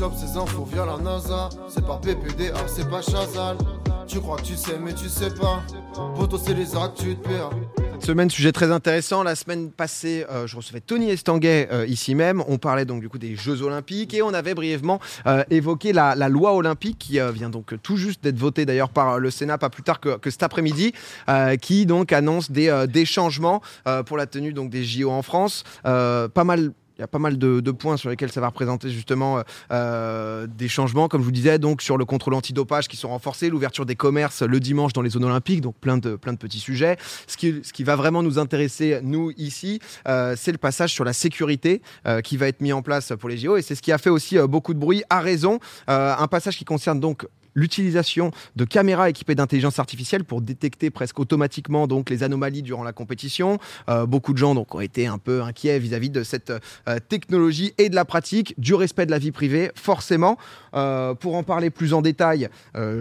chope infos via la NASA. C'est pas PPDA, c'est pas Chazal. Tu crois que tu sais, mais tu sais pas. C'est les actes, tu te perds. Semaine, sujet très intéressant. La semaine passée, euh, je recevais Tony Estanguet euh, ici même. On parlait donc du coup des Jeux Olympiques et on avait brièvement euh, évoqué la, loi olympique qui vient donc tout juste d'être votée d'ailleurs par le Sénat pas plus tard que, que cet après-midi, qui donc annonce des, des changements pour la tenue donc des JO en France. Pas mal. Il y a pas mal de, points sur lesquels ça va représenter justement euh, euh, des changements, comme je vous disais, donc sur le contrôle antidopage qui sont renforcés, l'ouverture des commerces le dimanche dans les zones olympiques, donc plein de, petits sujets. Ce qui, va vraiment nous intéresser, nous, ici, euh, c'est le passage sur la sécurité qui va être mis en place pour les JO. Et c'est ce qui a fait aussi beaucoup de bruit, à raison. Un passage qui concerne donc l'utilisation de caméras équipées d'intelligence artificielle pour détecter presque automatiquement donc les anomalies durant la compétition. Euh, beaucoup de gens donc ont été un peu inquiets vis-à-vis de cette euh, technologie et de la pratique, du respect de la vie privée, forcément. Euh, pour en parler plus en détail,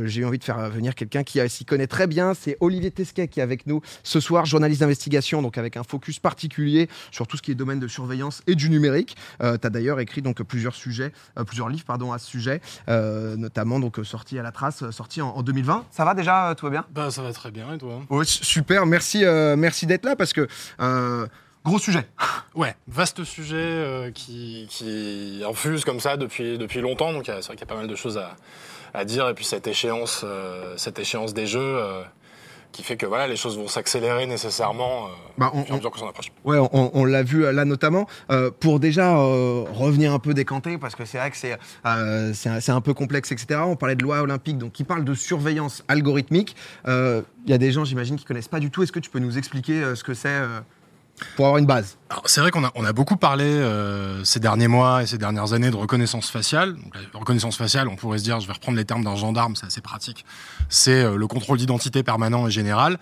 j'ai eu envie de faire venir quelqu'un qui s'y connaît très bien. C'est Olivier Tesquet qui est avec nous ce soir, journaliste d'investigation, donc avec un focus particulier sur tout ce qui est domaine de surveillance et du numérique. Tu as d'ailleurs écrit donc plusieurs sujets, plusieurs livres pardon à ce sujet, notamment donc sorti à la trace, euh, sorti en, en 2020. Ça va déjà, euh, tout va bien? Bah ça va très bien et toi? Ouais, super, merci, euh, merci d'être là parce que euh, gros sujet. Ouais, vaste sujet euh, qui, qui infuse comme ça depuis, depuis longtemps, donc c'est vrai qu'il y a pas mal de choses à, à dire, et puis cette échéance, euh, cette échéance des jeux euh, qui fait que voilà, les choses vont s'accélérer nécessairement euh, Bah, on- approche. Ouais, on, on l'a vu euh, là notamment. Euh, pour déjà euh, revenir un peu décanté, parce que c'est vrai que c'est c'est un, peu complexe, etc. On parlait de loi olympique, donc qui parle de surveillance algorithmique. Il y a des gens, j'imagine, qui connaissent pas du tout. Est-ce que tu peux nous expliquer ce que c'est pour avoir une base c'est vrai qu'on a, on a beaucoup parlé euh, ces derniers mois et ces dernières années de reconnaissance faciale. La reconnaissance faciale, on pourrait se dire, je vais reprendre les termes d'un gendarme, c'est assez pratique. C'est euh, le contrôle d'identité permanent et général.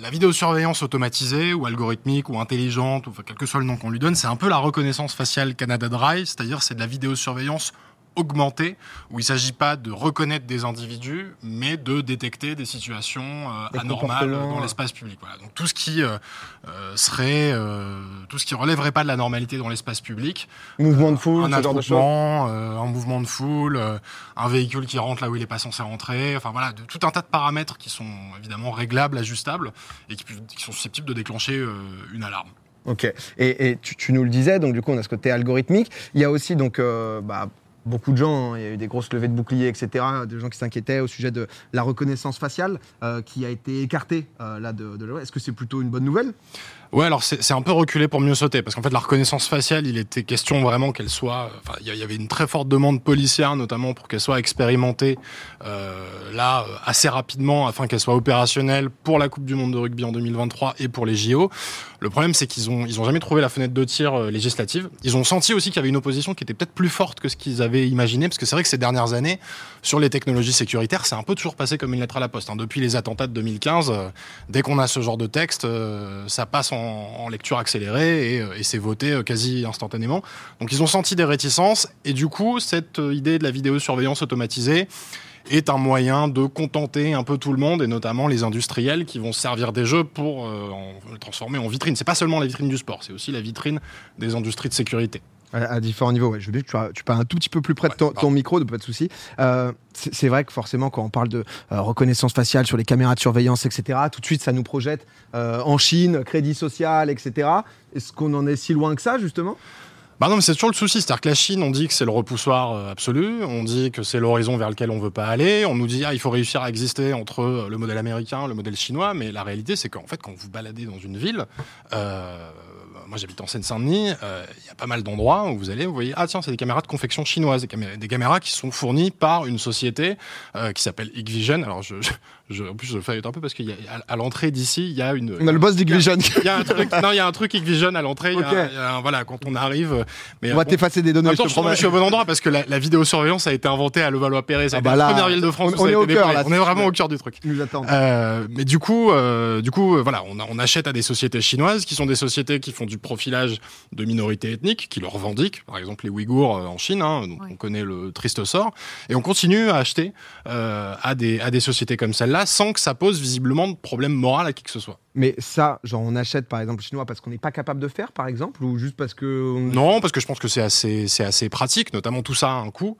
La vidéosurveillance automatisée ou algorithmique ou intelligente, ou enfin, quel que soit le nom qu'on lui donne, c'est un peu la reconnaissance faciale Canada Dry, c'est-à-dire c'est de la vidéosurveillance augmentée, où il ne s'agit pas de reconnaître des individus, mais de détecter des situations euh, Des anormales dans l'espace public. Voilà. Donc tout ce qui euh, euh, serait, euh, tout ce qui relèverait pas de la normalité dans l'espace public, Mouvement de foule, un ce genre de un mouvement de foule, un véhicule qui rentre là où il n'est pas censé rentrer, enfin voilà, de, tout un tas de paramètres qui sont évidemment réglables, ajustables, et qui, sont susceptibles de déclencher une alarme. Ok. Et, et tu, tu nous le disais, donc du coup, on a ce côté algorithmique. Il y a aussi donc euh, bah, beaucoup de gens, hein, il y a eu des grosses levées de boucliers, etc., de gens qui s'inquiétaient au sujet de la reconnaissance faciale euh, qui a été écartée euh, là de, de loi. Est-ce que c'est plutôt une bonne nouvelle? Ouais, alors c'est un peu reculé pour mieux sauter, parce qu'en fait la reconnaissance faciale, il était question vraiment qu'elle soit. Enfin, il y, avait une très forte demande policière, notamment pour qu'elle soit expérimentée euh, là euh, assez rapidement, afin qu'elle soit opérationnelle pour la Coupe du Monde de rugby en 2023 et pour les JO. Le problème, c'est qu'ils ont ils ont jamais trouvé la fenêtre de tir euh, législative. Ils ont senti aussi qu'il y avait une opposition qui était peut-être plus forte que ce qu'ils avaient imaginé, parce que c'est vrai que ces dernières années, sur les technologies sécuritaires, c'est un peu toujours passé comme une lettre à la poste. hein. Depuis les attentats de 2015, euh, dès qu'on a ce genre de texte, euh, ça passe en, en lecture accélérée et, euh, c'est voté euh, quasi instantanément. Donc ils ont senti des réticences et du coup cette euh, idée de la vidéosurveillance automatisée est un moyen de contenter un peu tout le monde et notamment les industriels qui vont se servir des jeux pour en- le transformer en vitrine. C'est pas seulement la vitrine du sport, c'est aussi la vitrine des industries de sécurité. À, à différents niveaux. Ouais. Je veux dire que tu, as- tu parles un tout petit peu plus près de ton, micro, de pas de souci. Euh, c'est vrai que forcément, quand on parle de euh, reconnaissance faciale sur les caméras de surveillance, etc., tout de suite, ça nous projette euh, en Chine, crédit social, etc. Est-ce qu'on en est si loin que ça, justement? Bah non, mais c'est toujours le souci. C'est-à-dire que la Chine, on dit que c'est le repoussoir absolu, on dit que c'est l'horizon vers lequel on veut pas aller, on nous dit ah il faut réussir à exister entre le modèle américain, le modèle chinois, mais la réalité c'est qu'en fait quand vous baladez dans une ville, euh, moi j'habite en Seine-Saint-Denis, euh, il y a pas mal d'endroits où vous allez, vous voyez ah tiens c'est des caméras de confection chinoise, des, camé- des caméras qui sont fournies par une société euh, qui s'appelle Hikvision. Alors je, je- en plus je fais un peu parce qu'il y a à, à l'entrée d'ici il y a une On a le boss d'Igvision. il y a un truc, non, il y a un truc Hikvision à l'entrée. il y a- Ok. il y a un- voilà, quand on arrive. Mais On va bon, t'effacer des données, même je te je, promets. je suis au bon endroit parce que la, la vidéosurveillance a été inventée à Levallois-Perret. Ah été bah la première ville de France on- est au cœur, là. On est vraiment au cœur du truc. Nous attendent. Euh, mais du coup, euh, du coup, voilà, on, a- on achète à des sociétés chinoises qui sont des sociétés qui font du profilage de minorités ethniques, qui le revendiquent. Par exemple, les Ouïghours euh, en Chine, hein, donc Ouais. on connaît le triste sort. Et on continue à acheter euh, à des à des sociétés comme celle-là là sans que ça pose visiblement de problème moral à qui que ce soit. Mais ça, genre, on achète par exemple chinois parce qu'on n'est pas capable de faire, par exemple, ou juste parce que. on- Non, parce que je pense que c'est assez, c'est assez pratique, notamment tout ça a un coût.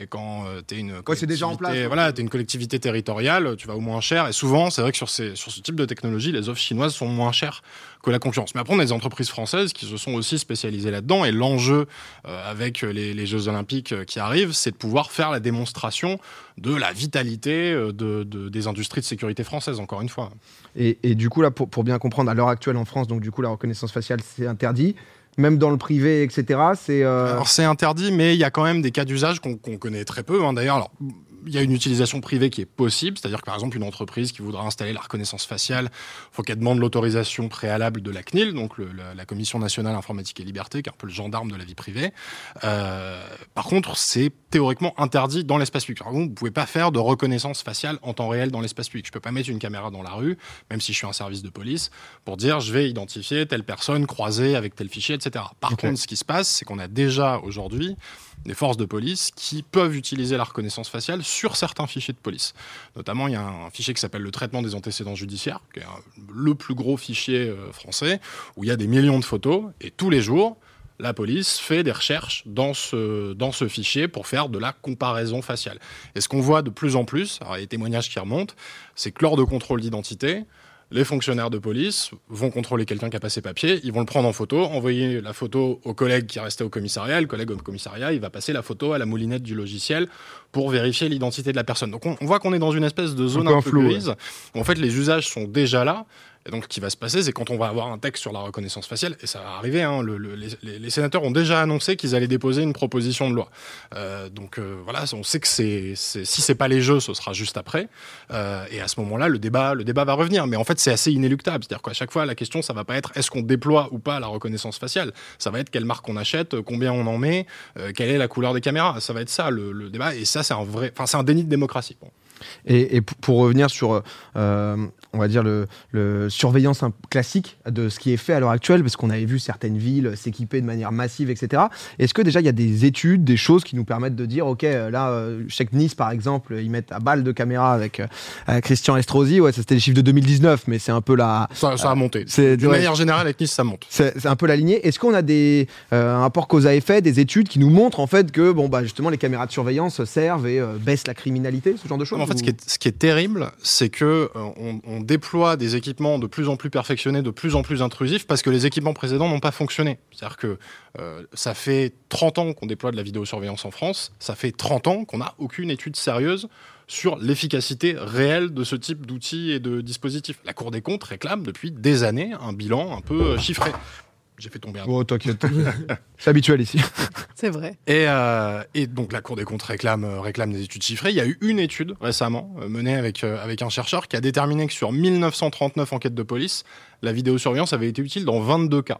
Et quand tu es une c'est déjà en place, collectivité- ouais. voilà, t'es une collectivité territoriale, tu vas au moins cher. Et souvent, c'est vrai que sur, ces, sur ce type de technologie, les offres chinoises sont moins chères que la concurrence. Mais après, on a des entreprises françaises qui se sont aussi spécialisées là-dedans. Et l'enjeu euh, avec les, les Jeux Olympiques euh, qui arrivent, c'est de pouvoir faire la démonstration de la vitalité euh, de, de- des industries de sécurité françaises, encore une fois. Et, et du coup, là, pour, pour bien comprendre, à l'heure actuelle en France, donc du coup, la reconnaissance faciale, c'est interdit. Même dans le privé, etc., c'est. euh, Alors c'est interdit, mais il y a quand même des cas d'usage qu'on connaît très peu. hein. D'ailleurs, il y a une utilisation privée qui est possible, c'est-à-dire que par exemple une entreprise qui voudra installer la reconnaissance faciale, faut qu'elle demande l'autorisation préalable de la CNIL, donc le- la, la Commission nationale informatique et liberté, qui est un peu le gendarme de la vie privée. Euh, par contre, c'est théoriquement interdit dans l'espace public. Alors, vous ne pouvez pas faire de reconnaissance faciale en temps réel dans l'espace public. Je peux pas mettre une caméra dans la rue, même si je suis un service de police, pour dire je vais identifier telle personne croisée avec tel fichier, etc. Par contre, ce qui se passe, c'est qu'on a déjà aujourd'hui des forces de police qui peuvent utiliser la reconnaissance faciale sur certains fichiers de police. Notamment, il y a un fichier qui s'appelle le traitement des antécédents judiciaires, qui est le plus gros fichier euh, français, où il y a des millions de photos, et tous les jours, la police fait des recherches dans ce, dans ce fichier pour faire de la comparaison faciale. Et ce qu'on voit de plus en plus, alors des témoignages qui remontent, c'est que lors de contrôle d'identité, les fonctionnaires de police vont contrôler quelqu'un qui a pas ses papiers, ils vont le prendre en photo, envoyer la photo au collègue qui est resté au commissariat, le collègue au commissariat, il va passer la photo à la moulinette du logiciel pour vérifier l'identité de la personne. Donc on, on voit qu'on est dans une espèce de zone un, peu ouais. En fait, les usages sont déjà là. Et donc, ce qui va se passer, c'est quand on va avoir un texte sur la reconnaissance faciale, et ça va arriver, hein, le- le- les, sénateurs ont déjà annoncé qu'ils allaient déposer une proposition de loi. Euh, donc euh, voilà, on sait que c'est, c'est, si pas les jeux, ce sera juste après. Euh, et à ce moment-là, le débat, le débat va revenir. Mais en fait, c'est assez inéluctable. C'est-à-dire qu'à chaque fois, la question, ça va pas être est-ce qu'on déploie ou pas la reconnaissance faciale. Ça va être quelle marque on achète, combien on en met, quelle est la couleur des caméras. Ça va être ça le, débat. Et ça, c'est un vrai, un déni de démocratie. Et, pour revenir sur, euh, on va dire, le, le surveillance classique de ce qui est fait à l'heure actuelle, parce qu'on avait vu certaines villes s'équiper de manière massive, etc. Est-ce que déjà il y a des études, des choses qui nous permettent de dire, ok, là, euh, je sais que Nice, par exemple, ils mettent à balle de caméra avec, euh, Christian Estrosi, ouais, ça c'était les chiffres de 2019, mais c'est un peu la, Ça, ça a monté. D'une ouais. manière générale, avec Nice, ça monte. C'est un peu la lignée. Est-ce qu'on a des un rapport cause à effet, des études qui nous montrent en fait que bon bah justement les caméras de surveillance servent et baissent la criminalité, ce genre de choses? Fait, ce qui est, terrible, c'est que euh, on déploie des équipements de plus en plus perfectionnés, de plus en plus intrusifs, parce que les équipements précédents n'ont pas fonctionné. C'est-à-dire que euh, ça fait 30 ans qu'on déploie de la vidéosurveillance en France, ça fait 30 ans qu'on n'a aucune étude sérieuse sur l'efficacité réelle de ce type d'outils et de dispositifs. La Cour des comptes réclame depuis des années un bilan un peu euh, chiffré. J'ai fait tomber un Oh t'inquiète, c'est habituel ici. C'est vrai. et, euh, et donc la Cour des comptes réclame, euh, réclame des études chiffrées. Il y a eu une étude récemment euh, menée avec, euh, avec un chercheur qui a déterminé que sur 1939 enquêtes de police, la vidéosurveillance avait été utile dans 22 cas.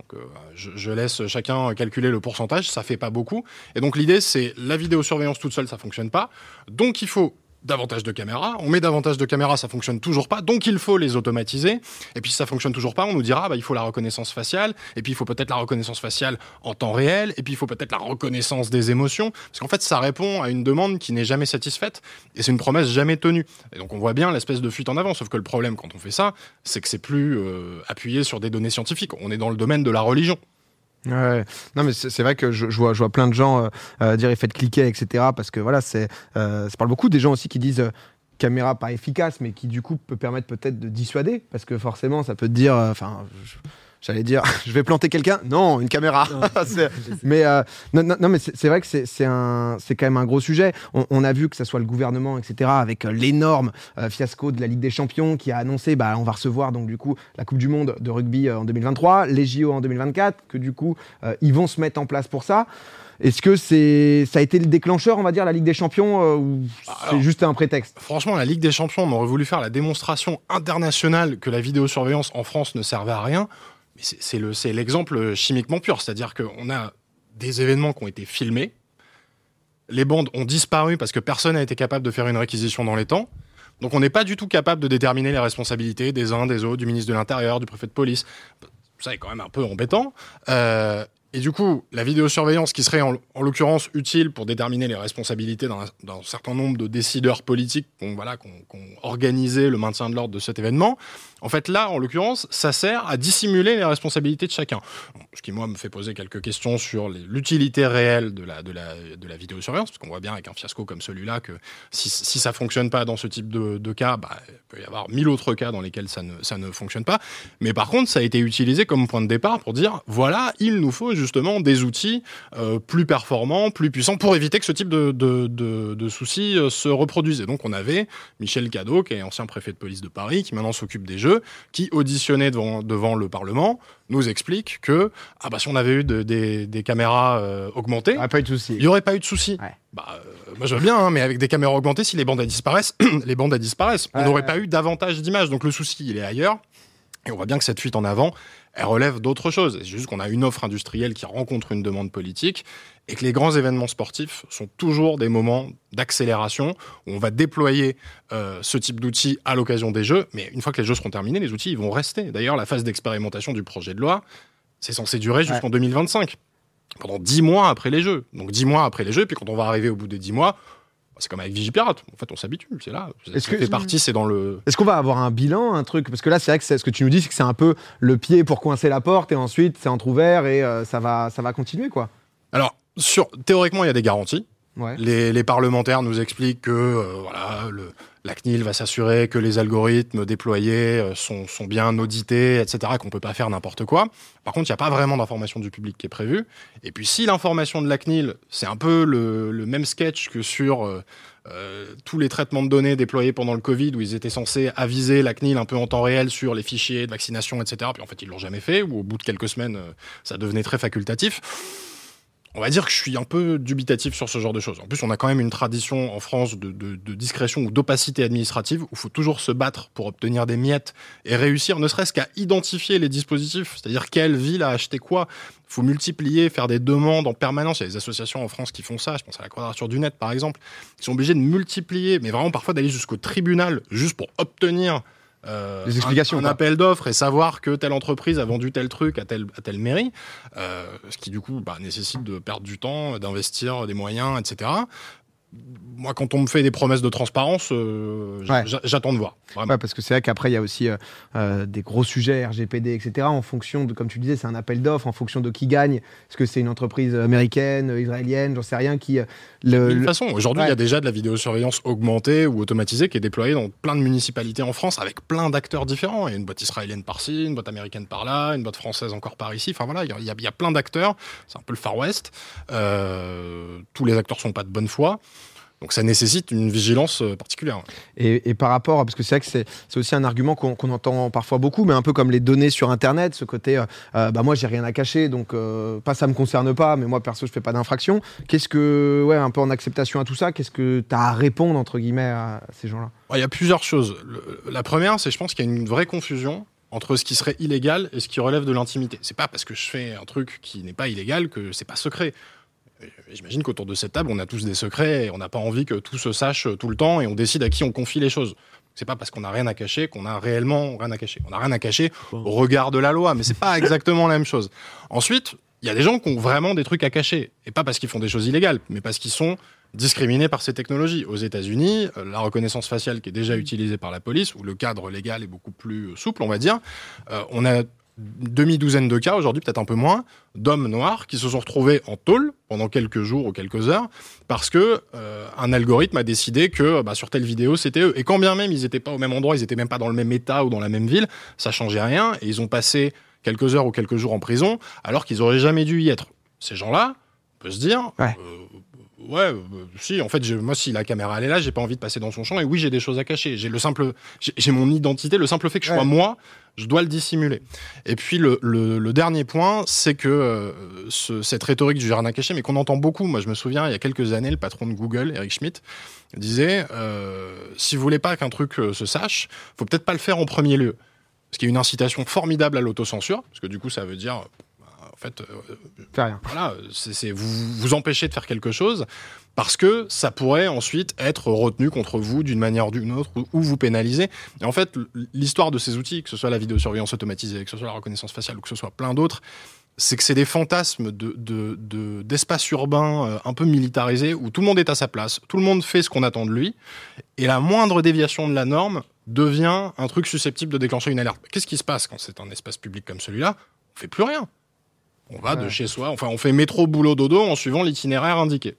Donc, euh, je, je laisse chacun calculer le pourcentage, ça fait pas beaucoup. Et donc l'idée c'est la vidéosurveillance toute seule, ça fonctionne pas. Donc il faut davantage de caméras. On met davantage de caméras, ça fonctionne toujours pas. Donc il faut les automatiser. Et puis si ça fonctionne toujours pas, on nous dira bah, il faut la reconnaissance faciale. Et puis il faut peut-être la reconnaissance faciale en temps réel. Et puis il faut peut-être la reconnaissance des émotions. Parce qu'en fait, ça répond à une demande qui n'est jamais satisfaite. Et c'est une promesse jamais tenue. Et donc on voit bien l'espèce de fuite en avant. Sauf que le problème quand on fait ça, c'est que c'est plus euh, appuyé sur des données scientifiques. On est dans le domaine de la religion. Ouais. Non mais c'est vrai que je, vois, plein de gens euh, euh, dire faites cliquer etc parce que voilà c'est euh, ça parle beaucoup des gens aussi qui disent caméra pas efficace mais qui du coup peut permettre peut-être de dissuader parce que forcément ça peut te dire enfin J'allais dire, je vais planter quelqu'un. Non, une caméra. Mais euh, non, non, non, mais c'est vrai que c'est c'est un, c'est quand même un gros sujet. On, on a vu que ça soit le gouvernement, etc., avec euh, l'énorme euh, fiasco de la Ligue des Champions qui a annoncé, bah, on va recevoir donc du coup la Coupe du Monde de rugby euh, en 2023, les JO en 2024, que du coup euh, ils vont se mettre en place pour ça. Est-ce que c'est, ça a été le déclencheur, on va dire, la Ligue des Champions, euh, ou c'est juste un prétexte? Franchement, la Ligue des Champions, on aurait voulu faire la démonstration internationale que la vidéosurveillance en France ne servait à rien. C'est- c'est le- c'est l'exemple chimiquement pur. C'est-à-dire qu'on a des événements qui ont été filmés. Les bandes ont disparu parce que personne n'a été capable de faire une réquisition dans les temps. Donc on n'est pas du tout capable de déterminer les responsabilités des uns, des autres, du ministre de l'Intérieur, du préfet de police. Ça est quand même un peu embêtant. Euh, Et du coup, la vidéosurveillance qui serait en, en l'occurrence utile pour déterminer les responsabilités d'un certain nombre de décideurs politiques qui ont, voilà, qui ont- qui ont organisé le maintien de l'ordre de cet événement, en fait là, en l'occurrence, ça sert à dissimuler les responsabilités de chacun. Ce qui, moi, me fait poser quelques questions sur l'utilité réelle de la, de, la, de la vidéosurveillance, parce qu'on voit bien avec un fiasco comme celui-là que si, si ça fonctionne pas dans ce type de, de cas, bah, il peut y avoir mille autres cas dans lesquels ça ne, ça ne fonctionne pas. Mais par contre, ça a été utilisé comme point de départ pour dire voilà, il nous faut justement des outils euh, plus performants, plus puissants pour éviter que ce type de, de, de- soucis euh, se reproduisent. Et donc, on avait Michel Cadot, qui est ancien préfet de police de Paris, qui maintenant s'occupe des Jeux, qui auditionné devant, devant le Parlement nous explique que ah bah, si on avait eu de- des, des caméras euh, augmentées, pas eu de souci. il n'y aurait pas eu de souci. Ouais. Bah, euh, moi je veux bien, hein, mais avec des caméras augmentées, si les bandes disparaissent, les bandes disparaissent. On n'aurait ouais. pas eu davantage d'images. Donc le souci, il est ailleurs. Et on voit bien que cette fuite en avant, elle relève d'autres choses. C'est juste qu'on a une offre industrielle qui rencontre une demande politique et que les grands événements sportifs sont toujours des moments d'accélération où on va déployer euh, ce type d'outils à l'occasion des Jeux. Mais une fois que les Jeux seront terminés, les outils ils vont rester. D'ailleurs, la phase d'expérimentation du projet de loi, c'est censé durer jusqu'en 2025 pendant dix mois après les jeux. Donc dix mois après les jeux, puis quand on va arriver au bout des dix mois, c'est comme avec Vigipirate. En fait, on s'habitue, c'est là. Est-ce Ça que- fait partie, c'est dans le. Est-ce qu'on va avoir un bilan, un truc? Parce que là, c'est vrai que c'est- ce que tu nous dis, c'est que c'est un peu le pied pour coincer la porte et ensuite c'est entrouvert et euh, ça, va, ça va continuer, quoi. Alors, sur, théoriquement, il y a des garanties. Ouais. Les, les parlementaires nous expliquent que euh, voilà, le, la CNIL va s'assurer que les algorithmes déployés euh, sont, sont bien audités, etc., qu'on peut pas faire n'importe quoi. Par contre, il n'y a pas vraiment d'information du public qui est prévue. Et puis, si l'information de la CNIL, c'est un peu le, le même sketch que sur euh, euh, tous les traitements de données déployés pendant le Covid, où ils étaient censés aviser la CNIL un peu en temps réel sur les fichiers de vaccination, etc., puis en fait, ils l'ont jamais fait, ou au bout de quelques semaines, euh, ça devenait très facultatif. On va dire que je suis un peu dubitatif sur ce genre de choses. En plus, on a quand même une tradition en France de, discrétion ou d'opacité administrative où il faut toujours se battre pour obtenir des miettes et réussir ne serait-ce qu'à identifier les dispositifs, c'est-à-dire quelle ville a acheté quoi? Il faut multiplier, faire des demandes en permanence. Il y a des associations en France qui font ça. Je pense à la Quadrature du Net, par exemple, qui sont obligés de multiplier, mais vraiment parfois d'aller jusqu'au tribunal juste pour obtenir euh, Des explications, un, appel d'offres et savoir que telle entreprise a vendu tel truc à telle, à telle mairie, euh, ce qui du coup bah, nécessite de perdre du temps, d'investir des moyens, etc. Moi, quand on me fait des promesses de transparence, euh, Ouais. j'attends de voir. Ouais, parce que c'est vrai qu'après, il y a aussi euh, euh, des gros sujets, RGPD, etc. En fonction de, comme tu disais, c'est un appel d'offres, en fonction de qui gagne. Est-ce que c'est une entreprise américaine, israélienne, j'en sais rien, qui. De toute façon, aujourd'hui, il y a déjà de la vidéosurveillance augmentée ou automatisée qui est déployée dans plein de municipalités en France avec plein d'acteurs différents. Il y a une boîte israélienne par-ci, une boîte américaine par-là, une boîte française encore par ici. Enfin voilà, il y a- y, y plein d'acteurs. C'est un peu le Far West. Euh, tous les acteurs sont pas de bonne foi. Donc ça nécessite une vigilance euh, particulière. Et, et par rapport, parce que c'est vrai que c'est aussi un argument qu'on entend parfois beaucoup, mais un peu comme les données sur Internet, ce côté, euh, euh, bah moi j'ai rien à cacher, donc euh, pas ça me concerne pas, mais moi perso je fais pas d'infraction. Qu'est-ce que, ouais, un peu en acceptation à tout ça, qu'est-ce que tu as à répondre entre guillemets à ces gens-là? Ouais, Il y a plusieurs choses. Le- la première, c'est je pense qu'il y a une vraie confusion entre ce qui serait illégal et ce qui relève de l'intimité. C'est pas parce que je fais un truc qui n'est pas illégal que c'est pas secret. Et J'imagine qu'autour de cette table, on a tous des secrets et on n'a pas envie que tout se sache tout le temps et on décide à qui on confie les choses. C'est pas parce qu'on a rien à cacher qu'on a réellement rien à cacher. On a rien à cacher au regard de la loi, mais c'est pas exactement la même chose. Ensuite, il y a des gens qui ont vraiment des trucs à cacher et pas parce qu'ils font des choses illégales, mais parce qu'ils sont discriminés par ces technologies. Aux États-Unis, euh, la reconnaissance faciale qui est déjà utilisée par la police, où le cadre légal est beaucoup plus euh, souple, on va dire, euh, on a demi-douzaine de cas, aujourd'hui peut-être un peu moins, d'hommes noirs qui se sont retrouvés en tôle pendant quelques jours ou quelques heures parce que euh, un algorithme a décidé que bah, sur telle vidéo c'était eux. Et quand bien même ils n'étaient pas au même endroit, ils n'étaient même pas dans le même état ou dans la même ville, ça changeait rien et ils ont passé quelques heures ou quelques jours en prison alors qu'ils auraient jamais dû y être. Ces gens-là, on peut se dire, Ouais. euh, ouais, euh, si, en fait, moi, si la caméra elle est là, j'ai pas envie de passer dans son champ. Et oui, j'ai des choses à cacher. J'ai le simple, j'ai mon identité, le simple fait que je sois moi, je dois le dissimuler. Et puis le, dernier point, c'est que euh, ce- cette rhétorique du jardin caché, mais qu'on entend beaucoup. Moi, je me souviens, il y a quelques années, le patron de Google, Eric Schmidt, disait euh, si vous voulez pas qu'un truc euh, se sache, faut peut-être pas le faire en premier lieu. Ce qui est une incitation formidable à l'autocensure, parce que du coup, ça veut dire, en fait, euh, Fais rien. voilà, c'est vous vous empêchez de faire quelque chose parce que ça pourrait ensuite être retenu contre vous d'une manière ou d'une autre ou, ou vous pénaliser. Et en fait, l'histoire de ces outils, que ce soit la vidéosurveillance automatisée, que ce soit la reconnaissance faciale ou que ce soit plein d'autres, c'est que c'est des fantasmes de, de, de- d'espace urbain euh, un peu militarisé où tout le monde est à sa place, tout le monde fait ce qu'on attend de lui, et la moindre déviation de la norme devient un truc susceptible de déclencher une alerte. Qu'est-ce qui se passe quand c'est un espace public comme celui-là? On fait plus rien. On va de chez soi, enfin on fait métro, boulot, dodo en suivant l'itinéraire indiqué.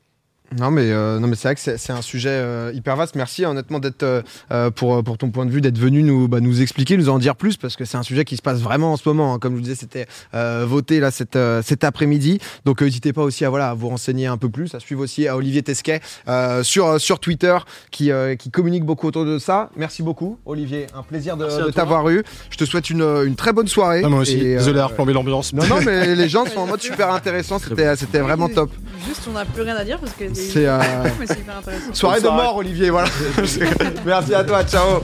Non mais, euh, non mais c'est vrai que c'est un sujet euh, hyper vaste. Merci honnêtement d'être euh, pour, pour ton point de vue d'être venu nous, bah, nous expliquer, nous en dire plus parce que c'est un sujet qui se passe vraiment en ce moment. hein. Comme je vous disais, c'était euh, voté là cet, euh, cet après-midi. Donc euh, n'hésitez pas aussi à voilà à vous renseigner un peu plus, à suivre aussi à Olivier Tesquet euh, sur euh, sur Twitter qui euh, qui communique beaucoup autour de ça. Merci beaucoup Olivier, un plaisir de, t'avoir eu. Je te souhaite une, une très bonne soirée. Moi aussi, Et, désolé d'avoir plombé l'ambiance. Non non mais les gens sont en mode super intéressant. C'était c'était vraiment top. Juste, on n'a plus rien à dire parce que C'est, euh. Soirée de mort Olivier voilà. Merci à toi, ciao.